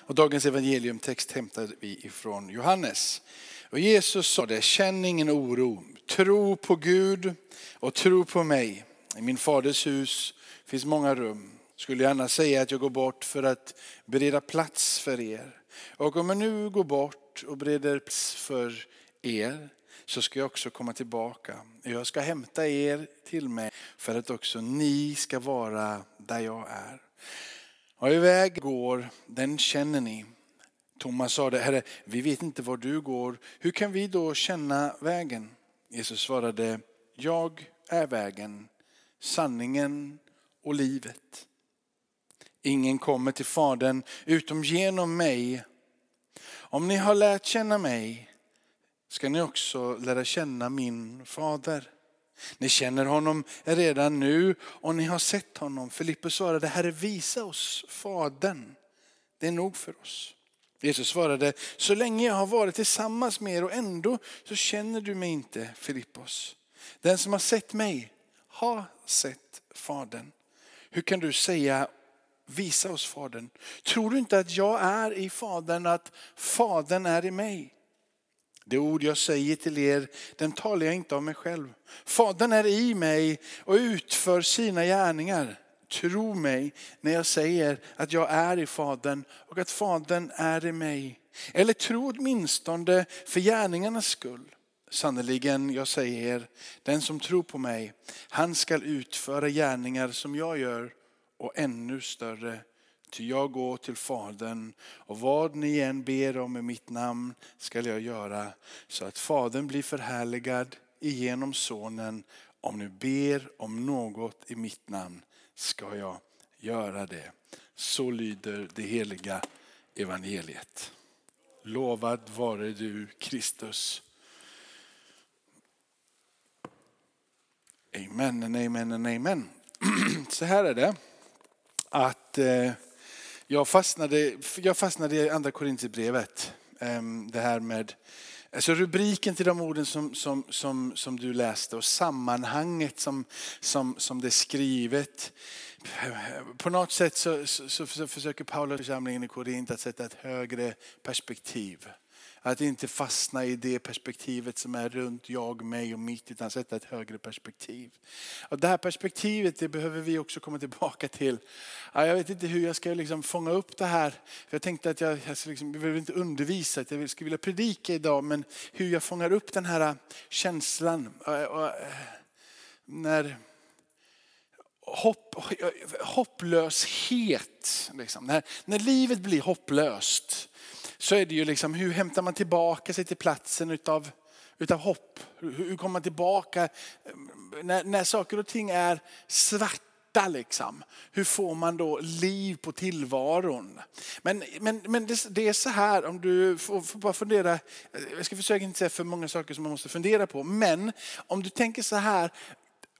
Och dagens evangeliumtext hämtar vi ifrån Johannes. Och Jesus sa det, känn ingen oro, tro på Gud och tro på mig. I min faders hus finns många rum. Skulle gärna säga att jag går bort för att bereda plats för er. Och om jag nu går bort och bereder plats för er så ska jag också komma tillbaka. Jag ska hämta er till mig för att också ni ska vara där jag är. Och iväg går, den känner ni. Thomas sa det, Herre, vi vet inte var du går. Hur kan vi då känna vägen? Jesus svarade, jag är vägen, sanningen och livet. Ingen kommer till Fadern utom genom mig. Om ni har lärt känna mig ska ni också lära känna min fader. Ni känner honom redan nu och ni har sett honom. Filippus svarade, Herre visa oss Fadern. Det är nog för oss. Jesus svarade, så länge jag har varit tillsammans med er och ändå så känner du mig inte Filippos. Den som har sett mig har sett Fadern. Hur kan du säga visa oss Fadern? Tror du inte att jag är i Fadern, att Fadern är i mig? Det ord jag säger till er, den talar jag inte av mig själv. Fadern är i mig och utför sina gärningar. Tro mig när jag säger att jag är i Fadern och att Fadern är i mig. Eller tro åtminstone för gärningarnas skull. Sannerligen, jag säger er, den som tror på mig, han skall utföra gärningar som jag gör och ännu större. Ty jag går till Fadern och vad ni än ber om i mitt namn skall jag göra så att Fadern blir förhärligad genom Sonen. Om ni ber om något i mitt namn ska jag göra det. Så lyder det heliga evangeliet. Lovad vare du Kristus. Amen, amen, amen. Så här är det. Att eh, jag fastnade, jag fastnade i andra Korinthierbrevet. Ehm, det här med Alltså rubriken till de orden som, som, som, som du läste och sammanhanget som, som, som det är skrivet. På något sätt så, så, så försöker Paulus församlingen i Korint att sätta ett högre perspektiv. Att inte fastna i det perspektivet som är runt jag, mig och mitt, utan sätta ett högre perspektiv. Och det här perspektivet det behöver vi också komma tillbaka till. Jag vet inte hur jag ska liksom fånga upp det här. Jag tänkte att jag, jag liksom, behöver inte undervisa, att jag skulle vilja predika idag, men hur jag fångar upp den här äh, känslan. Äh, äh, när hopp, hopplöshet, liksom. när, när livet blir hopplöst så är det ju liksom hur hämtar man tillbaka sig till platsen utav, utav hopp? Hur kommer man tillbaka när, när saker och ting är svarta? Liksom. Hur får man då liv på tillvaron? Men, men, men det, det är så här, om du får, får, bara fundera, jag ska försöka inte säga för många saker som man måste fundera på, men om du tänker så här,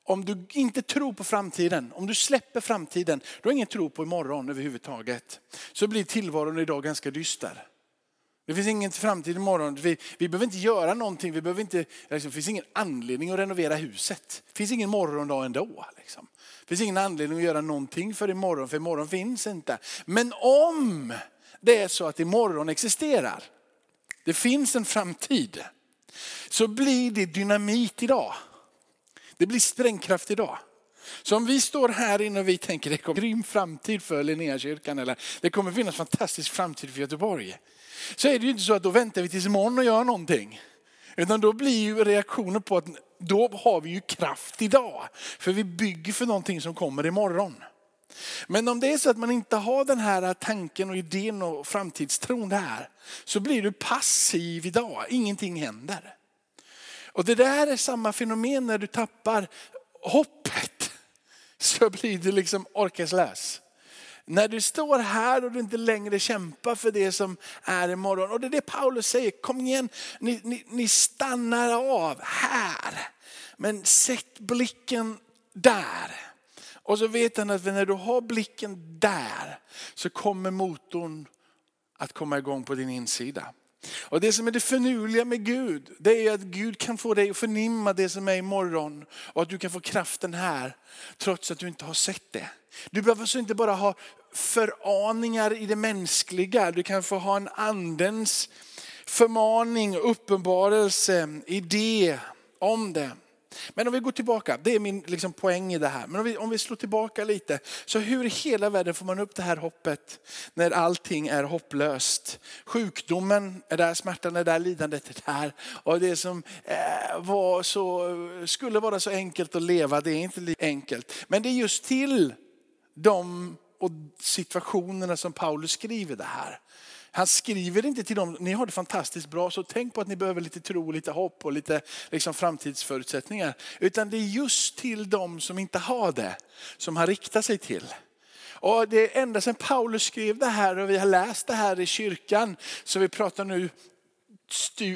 om du inte tror på framtiden, om du släpper framtiden, du har ingen tro på imorgon överhuvudtaget, så blir tillvaron idag ganska dyster. Det finns ingen framtid imorgon. Vi, vi behöver inte göra någonting. Vi behöver inte, liksom, det finns ingen anledning att renovera huset. Det finns ingen morgondag ändå. Liksom. Det finns ingen anledning att göra någonting för imorgon, för imorgon finns inte. Men om det är så att imorgon existerar, det finns en framtid, så blir det dynamit idag. Det blir sprängkraft idag. Så om vi står här inne och vi tänker det kommer en grym framtid för Linnéakyrkan eller det kommer finnas en fantastisk framtid för Göteborg så är det ju inte så att då väntar vi tills imorgon och gör någonting. Utan då blir ju reaktionen på att då har vi ju kraft idag. För vi bygger för någonting som kommer imorgon. Men om det är så att man inte har den här tanken och idén och framtidstron där, så blir du passiv idag. Ingenting händer. Och det där är samma fenomen när du tappar hoppet. Så blir du liksom orkeslös. När du står här och du inte längre kämpar för det som är imorgon. Och det är det Paulus säger, kom igen, ni, ni, ni stannar av här. Men sätt blicken där. Och så vet han att när du har blicken där så kommer motorn att komma igång på din insida. Och det som är det förnuliga med Gud, det är att Gud kan få dig att förnimma det som är imorgon. Och att du kan få kraften här, trots att du inte har sett det. Du behöver alltså inte bara ha föraningar i det mänskliga. Du kan få ha en andens förmaning, uppenbarelse, idé om det. Men om vi går tillbaka, det är min liksom poäng i det här. Men om vi, om vi slår tillbaka lite. Så hur i hela världen får man upp det här hoppet när allting är hopplöst? Sjukdomen är där, smärtan är där, lidandet är där. Och det som eh, var så, skulle vara så enkelt att leva, det är inte lika enkelt. Men det är just till de och situationerna som Paulus skriver det här. Han skriver inte till dem, ni har det fantastiskt bra så tänk på att ni behöver lite tro och lite hopp och lite liksom, framtidsförutsättningar. Utan det är just till dem som inte har det som han riktar sig till. Och det är ända sedan Paulus skrev det här och vi har läst det här i kyrkan, så vi pratar nu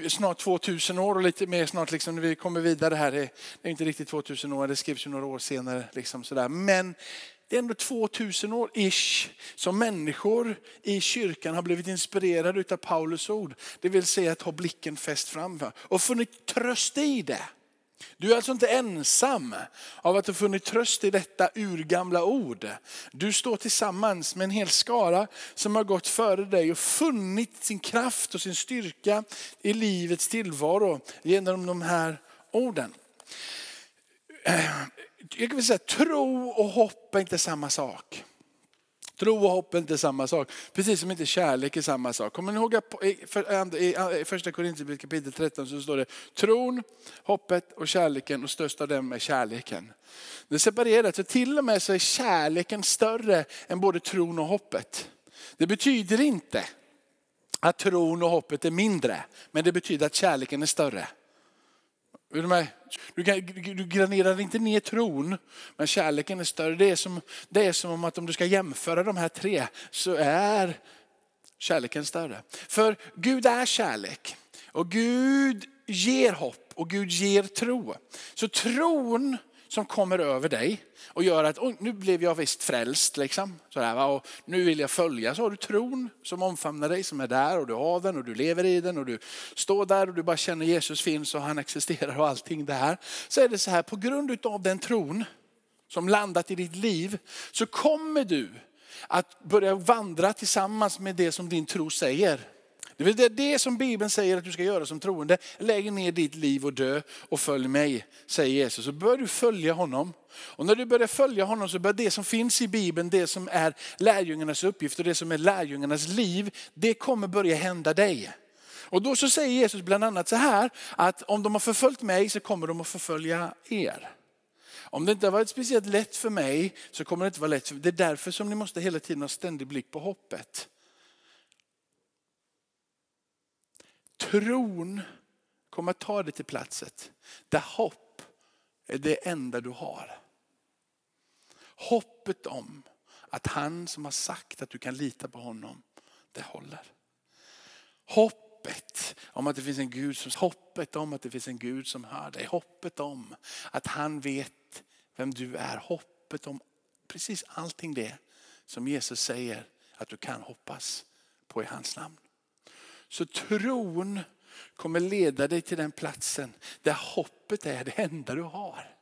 snart 2000 år och lite mer snart liksom när vi kommer vidare här. Det är inte riktigt 2000 år, det skrevs ju några år senare. Liksom sådär. Men det är ändå 2000 år ish som människor i kyrkan har blivit inspirerade av Paulus ord. Det vill säga att ha blicken fäst framför och funnit tröst i det. Du är alltså inte ensam av att ha funnit tröst i detta urgamla ord. Du står tillsammans med en hel skara som har gått före dig och funnit sin kraft och sin styrka i livets tillvaro genom de här orden jag kan säga, tro och hopp är inte samma sak. Tro och hopp är inte samma sak. Precis som inte kärlek är samma sak. Kommer ni ihåg i första Korinthierbrevet kapitel 13 så står det tron, hoppet och kärleken och störst av dem är kärleken. Det är separerat, så till och med så är kärleken större än både tron och hoppet. Det betyder inte att tron och hoppet är mindre, men det betyder att kärleken är större. Är du med? Du, du granerar inte ner tron, men kärleken är större. Det är, som, det är som om att om du ska jämföra de här tre så är kärleken större. För Gud är kärlek och Gud ger hopp och Gud ger tro. Så tron som kommer över dig och gör att nu blev jag visst frälst. Liksom, sådär, och nu vill jag följa. Så har du tron som omfamnar dig, som är där och du har den och du lever i den och du står där och du bara känner Jesus finns och han existerar och allting det här. Så är det så här, på grund av den tron som landat i ditt liv så kommer du att börja vandra tillsammans med det som din tro säger. Det är det som Bibeln säger att du ska göra som troende. Lägg ner ditt liv och dö och följ mig, säger Jesus. Så börjar du följa honom. Och när du börjar följa honom så börjar det som finns i Bibeln, det som är lärjungarnas uppgift och det som är lärjungarnas liv, det kommer börja hända dig. Och då så säger Jesus bland annat så här, att om de har förföljt mig så kommer de att förfölja er. Om det inte har varit speciellt lätt för mig så kommer det inte vara lätt för Det är därför som ni måste hela tiden ha ständig blick på hoppet. Tron kommer att ta dig till platset där hopp är det enda du har. Hoppet om att han som har sagt att du kan lita på honom, det håller. Hoppet om att det finns en Gud som, hoppet om att det finns en Gud som hör dig. Hoppet om att han vet vem du är. Hoppet om precis allting det som Jesus säger att du kan hoppas på i hans namn. Så tron kommer leda dig till den platsen där hoppet är det enda du har.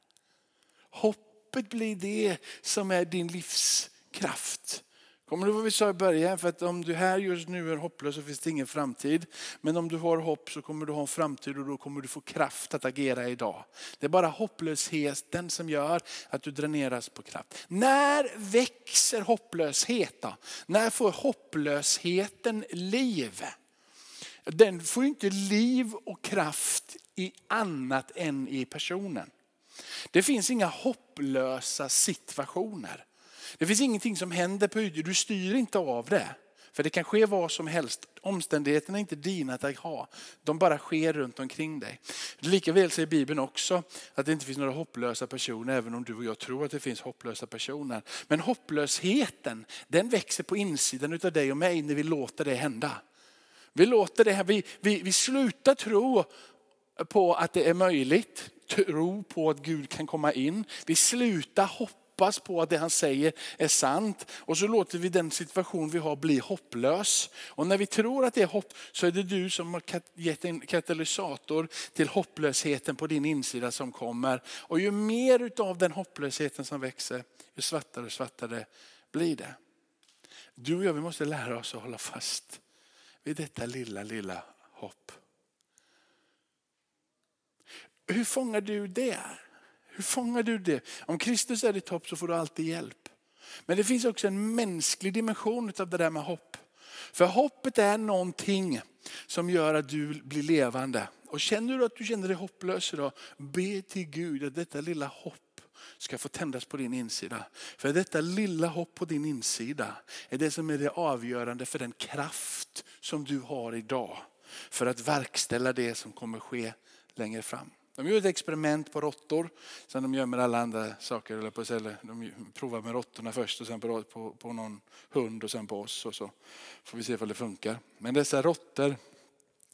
Hoppet blir det som är din livskraft. Kommer du ihåg vad vi sa i början? För att om du här just nu är hopplös så finns det ingen framtid. Men om du har hopp så kommer du ha en framtid och då kommer du få kraft att agera idag. Det är bara hopplösheten som gör att du dräneras på kraft. När växer hopplöshet då? När får hopplösheten liv? Den får inte liv och kraft i annat än i personen. Det finns inga hopplösa situationer. Det finns ingenting som händer på ytan, du styr inte av det. För det kan ske vad som helst. Omständigheterna är inte dina att ha. De bara sker runt omkring dig. Likaväl säger Bibeln också att det inte finns några hopplösa personer, även om du och jag tror att det finns hopplösa personer. Men hopplösheten, den växer på insidan av dig och mig när vi låter det hända. Vi låter det här, vi, vi, vi slutar tro på att det är möjligt. Tro på att Gud kan komma in. Vi slutar hoppas på att det han säger är sant. Och så låter vi den situation vi har bli hopplös. Och när vi tror att det är hopp så är det du som har gett en katalysator till hopplösheten på din insida som kommer. Och ju mer av den hopplösheten som växer, ju svartare och svartare blir det. Du och jag vi måste lära oss att hålla fast vid detta lilla, lilla hopp. Hur fångar du det? Hur fångar du det? Om Kristus är ditt hopp så får du alltid hjälp. Men det finns också en mänsklig dimension av det där med hopp. För hoppet är någonting som gör att du blir levande. Och känner du att du känner dig hopplös idag, be till Gud att detta lilla hopp ska få tändas på din insida. För detta lilla hopp på din insida är det som är det avgörande för den kraft som du har idag. För att verkställa det som kommer ske längre fram. De gör ett experiment på råttor, sen de gör med alla andra saker. Eller på, celler. de provar med råttorna först och sen på, på, på någon hund och sen på oss. Och så får vi se om det funkar. Men dessa råttor,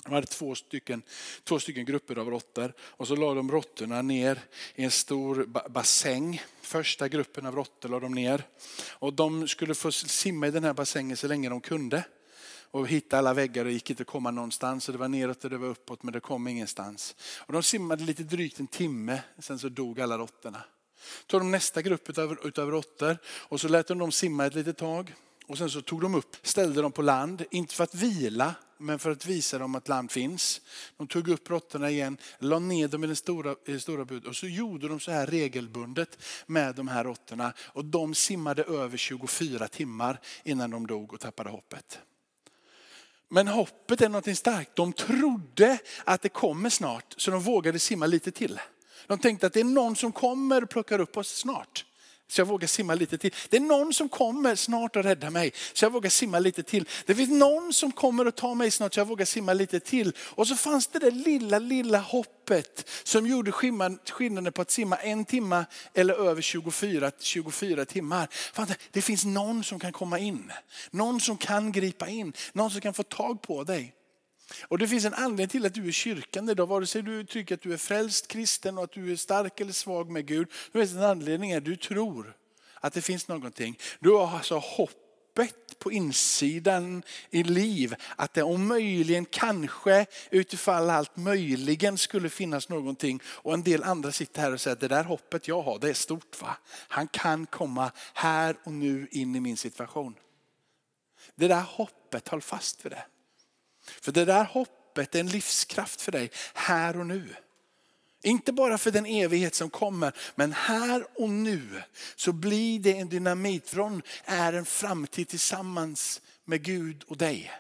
de hade två stycken, två stycken grupper av råttor och så la de råttorna ner i en stor bassäng. Första gruppen av råttor la de ner och de skulle få simma i den här bassängen så länge de kunde och hittade alla väggar och gick inte att komma någonstans. Och det var neråt och det var uppåt men det kom ingenstans. Och de simmade lite drygt en timme, sen så dog alla råttorna. Tog de nästa grupp utav, utav råttor och så lät de dem simma ett litet tag. Och sen så tog de upp, ställde dem på land, inte för att vila, men för att visa dem att land finns. De tog upp råttorna igen, la ner dem i den stora, i det stora budet och så gjorde de så här regelbundet med de här råttorna. Och de simmade över 24 timmar innan de dog och tappade hoppet. Men hoppet är någonting starkt. De trodde att det kommer snart så de vågade simma lite till. De tänkte att det är någon som kommer och plockar upp oss snart. Så jag vågar simma lite till. Det är någon som kommer snart och rädda mig. Så jag vågar simma lite till. Det finns någon som kommer att ta mig snart så jag vågar simma lite till. Och så fanns det det lilla, lilla hoppet som gjorde skillnaden på att simma en timme eller över 24, 24 timmar. Det finns någon som kan komma in. Någon som kan gripa in. Någon som kan få tag på dig. Och det finns en anledning till att du är kyrkan idag. Vare sig du tycker att du är frälst kristen och att du är stark eller svag med Gud. Det finns en anledning att du tror att det finns någonting. Du har alltså hoppet på insidan i liv. Att det om möjligen, kanske, utifall allt möjligen skulle finnas någonting. Och en del andra sitter här och säger att det där hoppet jag har, det är stort va. Han kan komma här och nu in i min situation. Det där hoppet, håll fast vid det. För det där hoppet är en livskraft för dig här och nu. Inte bara för den evighet som kommer, men här och nu så blir det en dynamit. Från är en framtid tillsammans med Gud och dig.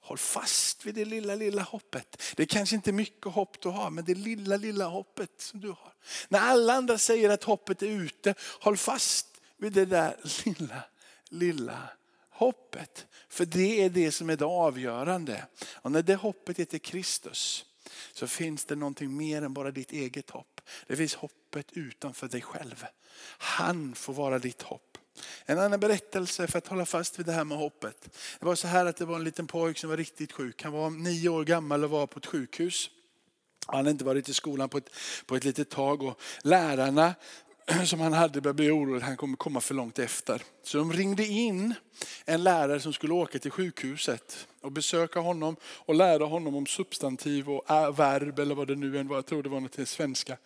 Håll fast vid det lilla, lilla hoppet. Det är kanske inte mycket hopp du har, men det lilla, lilla hoppet som du har. När alla andra säger att hoppet är ute, håll fast vid det där lilla, lilla hoppet. För det är det som är det avgörande. Och när det hoppet heter Kristus så finns det någonting mer än bara ditt eget hopp. Det finns hoppet utanför dig själv. Han får vara ditt hopp. En annan berättelse för att hålla fast vid det här med hoppet. Det var så här att det var en liten pojk som var riktigt sjuk. Han var nio år gammal och var på ett sjukhus. Han hade inte varit i skolan på ett, på ett litet tag och lärarna som han hade började bli orolig att han kommer komma för långt efter. Så de ringde in en lärare som skulle åka till sjukhuset och besöka honom och lära honom om substantiv och verb eller vad det nu än var. Jag tror det var något till svenska.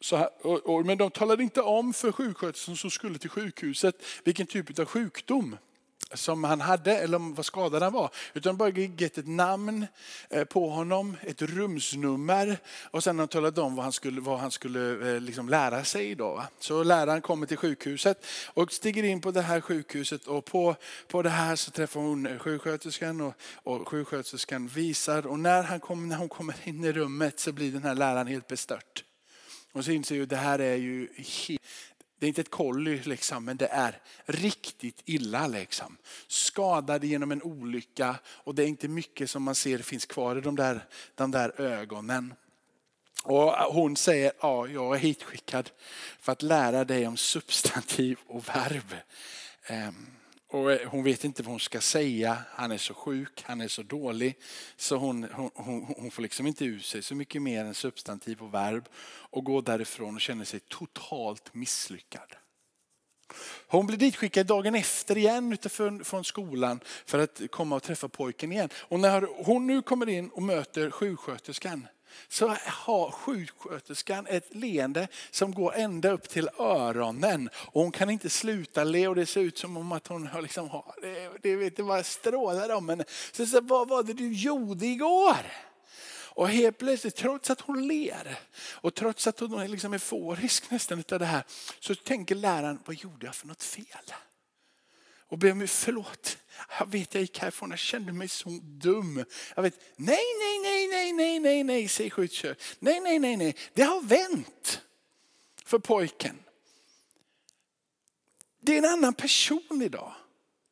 Så, och, och, men de talade inte om för sjuksköterskan som skulle till sjukhuset vilken typ av sjukdom som han hade eller vad skadad han var. Utan bara gett ett namn eh, på honom, ett rumsnummer och sen har han talat om vad han skulle, vad han skulle eh, liksom lära sig idag. Så läraren kommer till sjukhuset och stiger in på det här sjukhuset och på, på det här så träffar hon sjuksköterskan och, och sjuksköterskan visar och när, han kom, när hon kommer in i rummet så blir den här läraren helt bestört. Och så inser ju att det här är ju det är inte ett kolli liksom, men det är riktigt illa. Liksom. Skadade genom en olycka och det är inte mycket som man ser finns kvar i de där, de där ögonen. Och hon säger, ja jag är hitskickad för att lära dig om substantiv och verb. Ehm, och eh, hon vet inte vad hon ska säga. Han är så sjuk, han är så dålig. Så hon, hon, hon, hon får liksom inte ur sig så mycket mer än substantiv och verb. Och går därifrån och känner sig totalt misslyckad. Hon blir ditskickad dagen efter igen utifrån från skolan för att komma och träffa pojken igen. Och när hon nu kommer in och möter sjuksköterskan så har sjuksköterskan ett leende som går ända upp till öronen. Och hon kan inte sluta le och det ser ut som om att hon har liksom har, det, det vet det bara strålar om henne. Så, så vad var det du gjorde igår? Och helt plötsligt, trots att hon ler och trots att hon är liksom euforisk nästan utav det här, så tänker läraren, vad gjorde jag för något fel? Och ber om förlåt. Jag vet jag gick härifrån, jag kände mig så dum. Jag vet, nej, nej, nej, nej, nej, nej, nej, säger skyddskör. Nej, nej, nej, nej, det har vänt för pojken. Det är en annan person idag.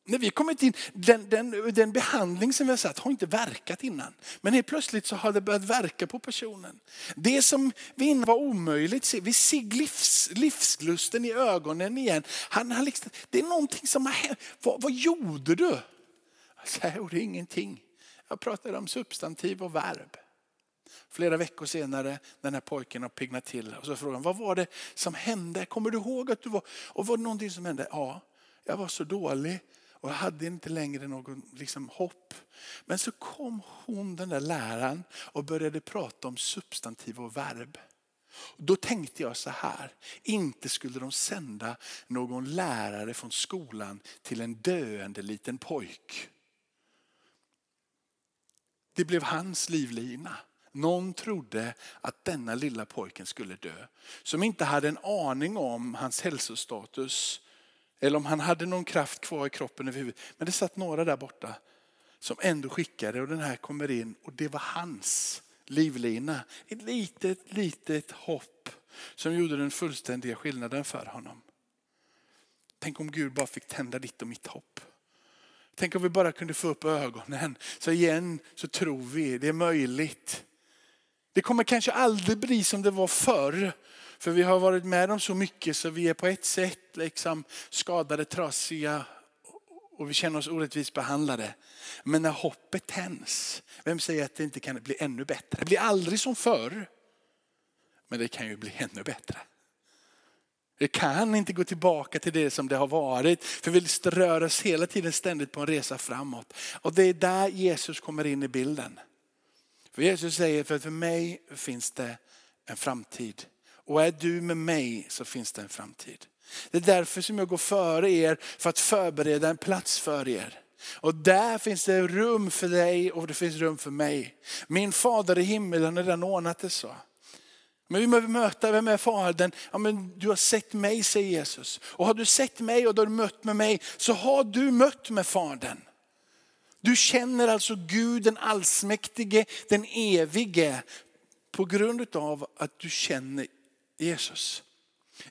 När vi kommit in, den, den, den behandling som vi har satt har inte verkat innan. Men helt plötsligt så har det börjat verka på personen. Det som vi innan var omöjligt, vi ser livs, livslusten i ögonen igen. Han han liksom, det är någonting som har hänt. Vad, vad gjorde du? Jag gjorde ingenting. Jag pratade om substantiv och verb. Flera veckor senare när den här pojken har piggnat till och så frågar han, vad var det som hände? Kommer du ihåg att du var, och var det någonting som hände? Ja, jag var så dålig och jag hade inte längre någon liksom, hopp. Men så kom hon, den där läraren, och började prata om substantiv och verb. Då tänkte jag så här, inte skulle de sända någon lärare från skolan till en döende liten pojk. Det blev hans livlina. Någon trodde att denna lilla pojken skulle dö. Som inte hade en aning om hans hälsostatus eller om han hade någon kraft kvar i kroppen över huvudet. Men det satt några där borta som ändå skickade och den här kommer in och det var hans livlina. Ett litet, litet hopp som gjorde den fullständiga skillnaden för honom. Tänk om Gud bara fick tända ditt och mitt hopp. Tänk om vi bara kunde få upp ögonen. Så igen så tror vi det är möjligt. Det kommer kanske aldrig bli som det var förr. För vi har varit med om så mycket så vi är på ett sätt liksom skadade, trasiga och vi känner oss orättvist behandlade. Men när hoppet tänds, vem säger att det inte kan bli ännu bättre? Det blir aldrig som förr, men det kan ju bli ännu bättre. Det kan inte gå tillbaka till det som det har varit. För vi rör oss hela tiden ständigt på en resa framåt. Och det är där Jesus kommer in i bilden. För Jesus säger, för för mig finns det en framtid. Och är du med mig så finns det en framtid. Det är därför som jag går före er för att förbereda en plats för er. Och där finns det rum för dig och det finns rum för mig. Min fader i himmelen har redan ordnat det så. Men vi behöver möta, vem är fadern? Ja, men du har sett mig säger Jesus. Och har du sett mig och du har mött med mig så har du mött med fadern. Du känner alltså Gud den allsmäktige, den evige på grund av att du känner Jesus.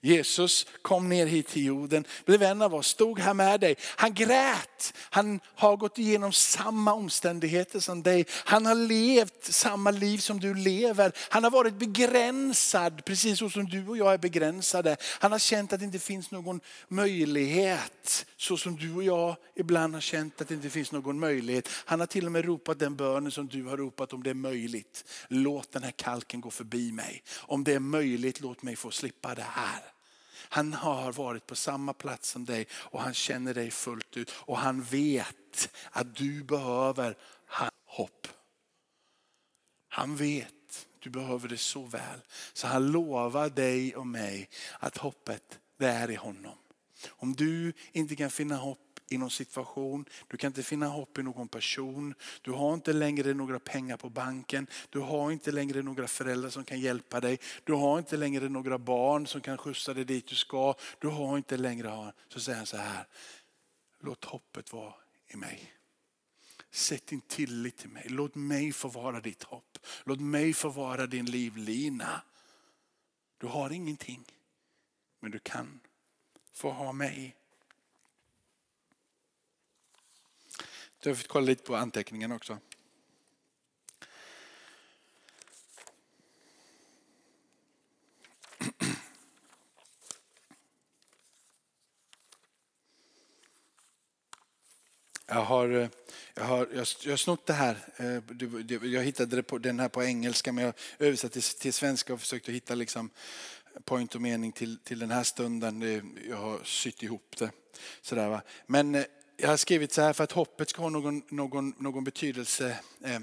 Jesus kom ner hit till jorden, blev en av oss, stod här med dig. Han grät, han har gått igenom samma omständigheter som dig. Han har levt samma liv som du lever. Han har varit begränsad, precis så som du och jag är begränsade. Han har känt att det inte finns någon möjlighet, så som du och jag ibland har känt att det inte finns någon möjlighet. Han har till och med ropat den bönen som du har ropat om det är möjligt. Låt den här kalken gå förbi mig. Om det är möjligt, låt mig få slippa det här. Han har varit på samma plats som dig och han känner dig fullt ut. Och han vet att du behöver hopp. Han vet, du behöver det så väl. Så han lovar dig och mig att hoppet, det är i honom. Om du inte kan finna hopp i någon situation. Du kan inte finna hopp i någon person. Du har inte längre några pengar på banken. Du har inte längre några föräldrar som kan hjälpa dig. Du har inte längre några barn som kan skjutsa dig dit du ska. Du har inte längre, så säger han så här. Låt hoppet vara i mig. Sätt din tillit till mig. Låt mig få vara ditt hopp. Låt mig få vara din livlina. Du har ingenting, men du kan få ha mig. Du har fått kolla lite på anteckningen också. Jag har, eh, jag har, jag, jag snott det här. Eh, jag hittade det på, den här på engelska men jag översatte till, till svenska och försökte hitta liksom point och mening till, till den här stunden. Jag har sytt ihop det. Sådär, va? Men eh, jag har skrivit så här, för att hoppet ska ha någon, någon, någon betydelse eh,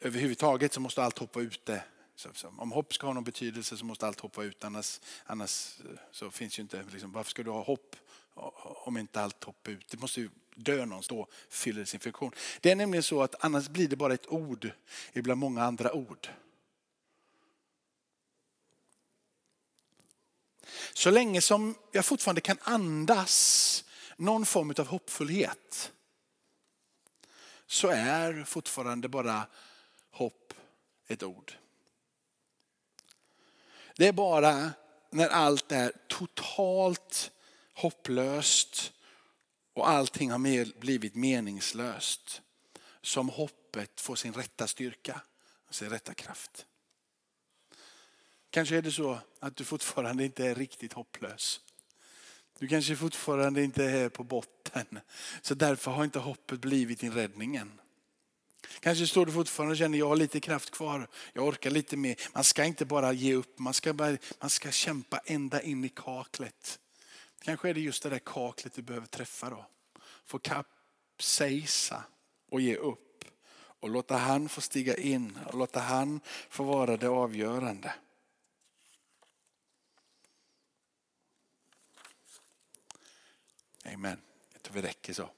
överhuvudtaget så måste allt hopp vara ute. Så, så, om hopp ska ha någon betydelse så måste allt hopp vara ut, annars, annars eh, så finns ju inte, liksom, varför ska du ha hopp om inte allt hopp är ute? Det måste ju dö någonstans, då fyller sin funktion. Det är nämligen så att annars blir det bara ett ord ibland många andra ord. Så länge som jag fortfarande kan andas någon form av hoppfullhet så är fortfarande bara hopp ett ord. Det är bara när allt är totalt hopplöst och allting har blivit meningslöst som hoppet får sin rätta styrka och sin rätta kraft. Kanske är det så att du fortfarande inte är riktigt hopplös. Du kanske fortfarande inte är på botten. Så därför har inte hoppet blivit din räddning än. Kanske står du fortfarande och känner jag har lite kraft kvar, jag orkar lite mer. Man ska inte bara ge upp, man ska, bara, man ska kämpa ända in i kaklet. Kanske är det just det där kaklet du behöver träffa då. Få kapsejsa och ge upp. Och låta han få stiga in och låta han få vara det avgörande. Amen. Jag tror vi räcker så.